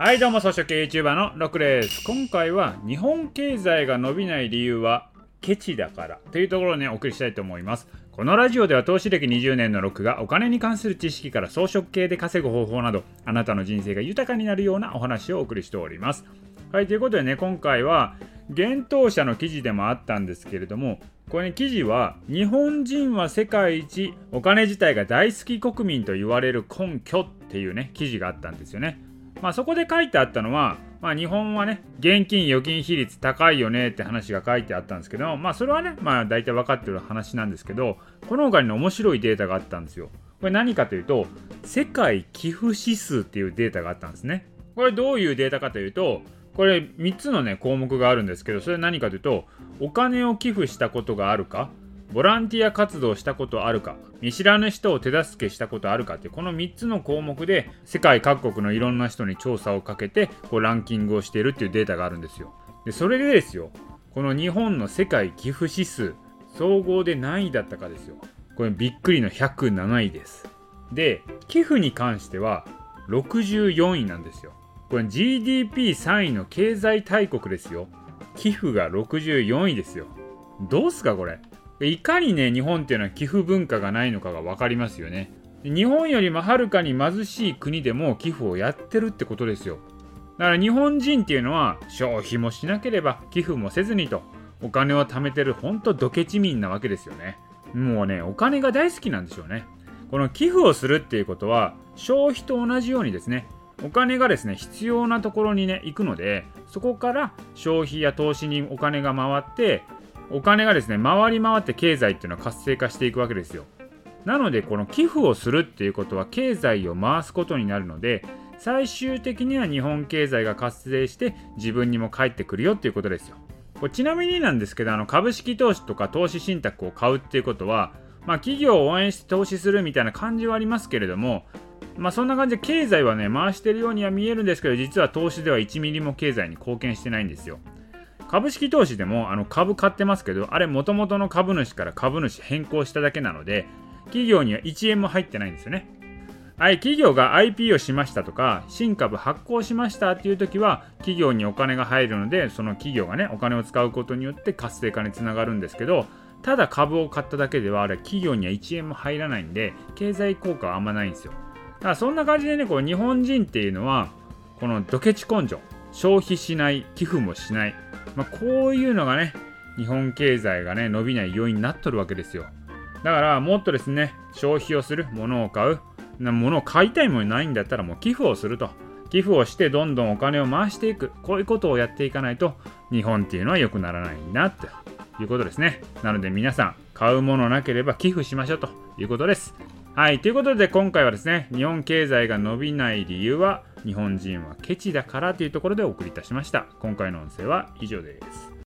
はいどうも草食系 YouTuber のロックです。今回は日本経済が伸びない理由はケチだからというところをねお送りしたいと思います。このラジオでは投資歴20年のロックがお金に関する知識から装飾系で稼ぐ方法などあなたの人生が豊かになるようなお話をお送りしております。はいということでね今回は幻冬者の記事でもあったんですけれどもこれ、ね、記事は日本人は世界一お金自体が大好き国民と言われる根拠っていうね記事があったんですよね。まあ、そこで書いてあったのは、まあ、日本はね、現金預金比率高いよねって話が書いてあったんですけど、まあ、それはね、まあ、大体分かってる話なんですけど、この他に面白いデータがあったんですよ。これ何かというと、世界寄付指数っていうデータがあったんですね。これどういうデータかというと、これ3つのね、項目があるんですけど、それ何かというと、お金を寄付したことがあるか、ボランティア活動したことあるか見知らぬ人を手助けしたことあるかってこの3つの項目で世界各国のいろんな人に調査をかけてこうランキングをしているっていうデータがあるんですよ。でそれでですよこの日本の世界寄付指数総合で何位だったかですよ。これびっくりの107位です。で寄付に関しては64位なんですよ。これ GDP3 位の経済大国ですよ。寄付が64位ですよ。どうすかこれ？いかにね日本っていうのは寄付文化がないのかが分かりますよね。日本よりもはるかに貧しい国でも寄付をやってるってことですよ。だから日本人っていうのは消費もしなければ寄付もせずにとお金を貯めてるほんとドケチ民なわけですよね。もうねお金が大好きなんでしょうね。この寄付をするっていうことは消費と同じようにですねお金がですね必要なところにね行くのでそこから消費や投資にお金が回ってお金がですね回り回って経済っていうのは活性化していくわけですよ。なのでこの寄付をするっていうことは経済を回すことになるので最終的には日本経済が活性して自分にも返ってくるよっていうことですよ。これちなみになんですけどあの株式投資とか投資信託を買うっていうことはまあ企業を応援して投資するみたいな感じはありますけれどもまあそんな感じで経済はね回してるようには見えるんですけど実は投資では1ミリも経済に貢献してないんですよ。株式投資でもあの株買ってますけど、あれ元々の株主から株主変更しただけなので、企業には1円も入ってないんですよね。はい、企業が IP をしましたとか、新株発行しましたっていう時は、企業にお金が入るので、その企業がね、お金を使うことによって活性化につながるんですけど、ただ株を買っただけでは、あれ企業には1円も入らないんで、経済効果はあんまないんですよ。だからそんな感じでね、こう日本人っていうのは、このドケチ根性、消費しない、寄付もしない、まあ、こういうのがね、日本経済がね、伸びない要因になっとるわけですよ。だから、もっとですね、消費をする、物を買う、物を買いたいものないんだったらもう寄付をすると。寄付をしてどんどんお金を回していく。こういうことをやっていかないと、日本っていうのは良くならないな、ということですね。なので皆さん、買うものなければ寄付しましょうということです。はい、ということで今回はですね、日本経済が伸びない理由は日本人はケチだからというところでお送りいたしました。今回の音声は以上です。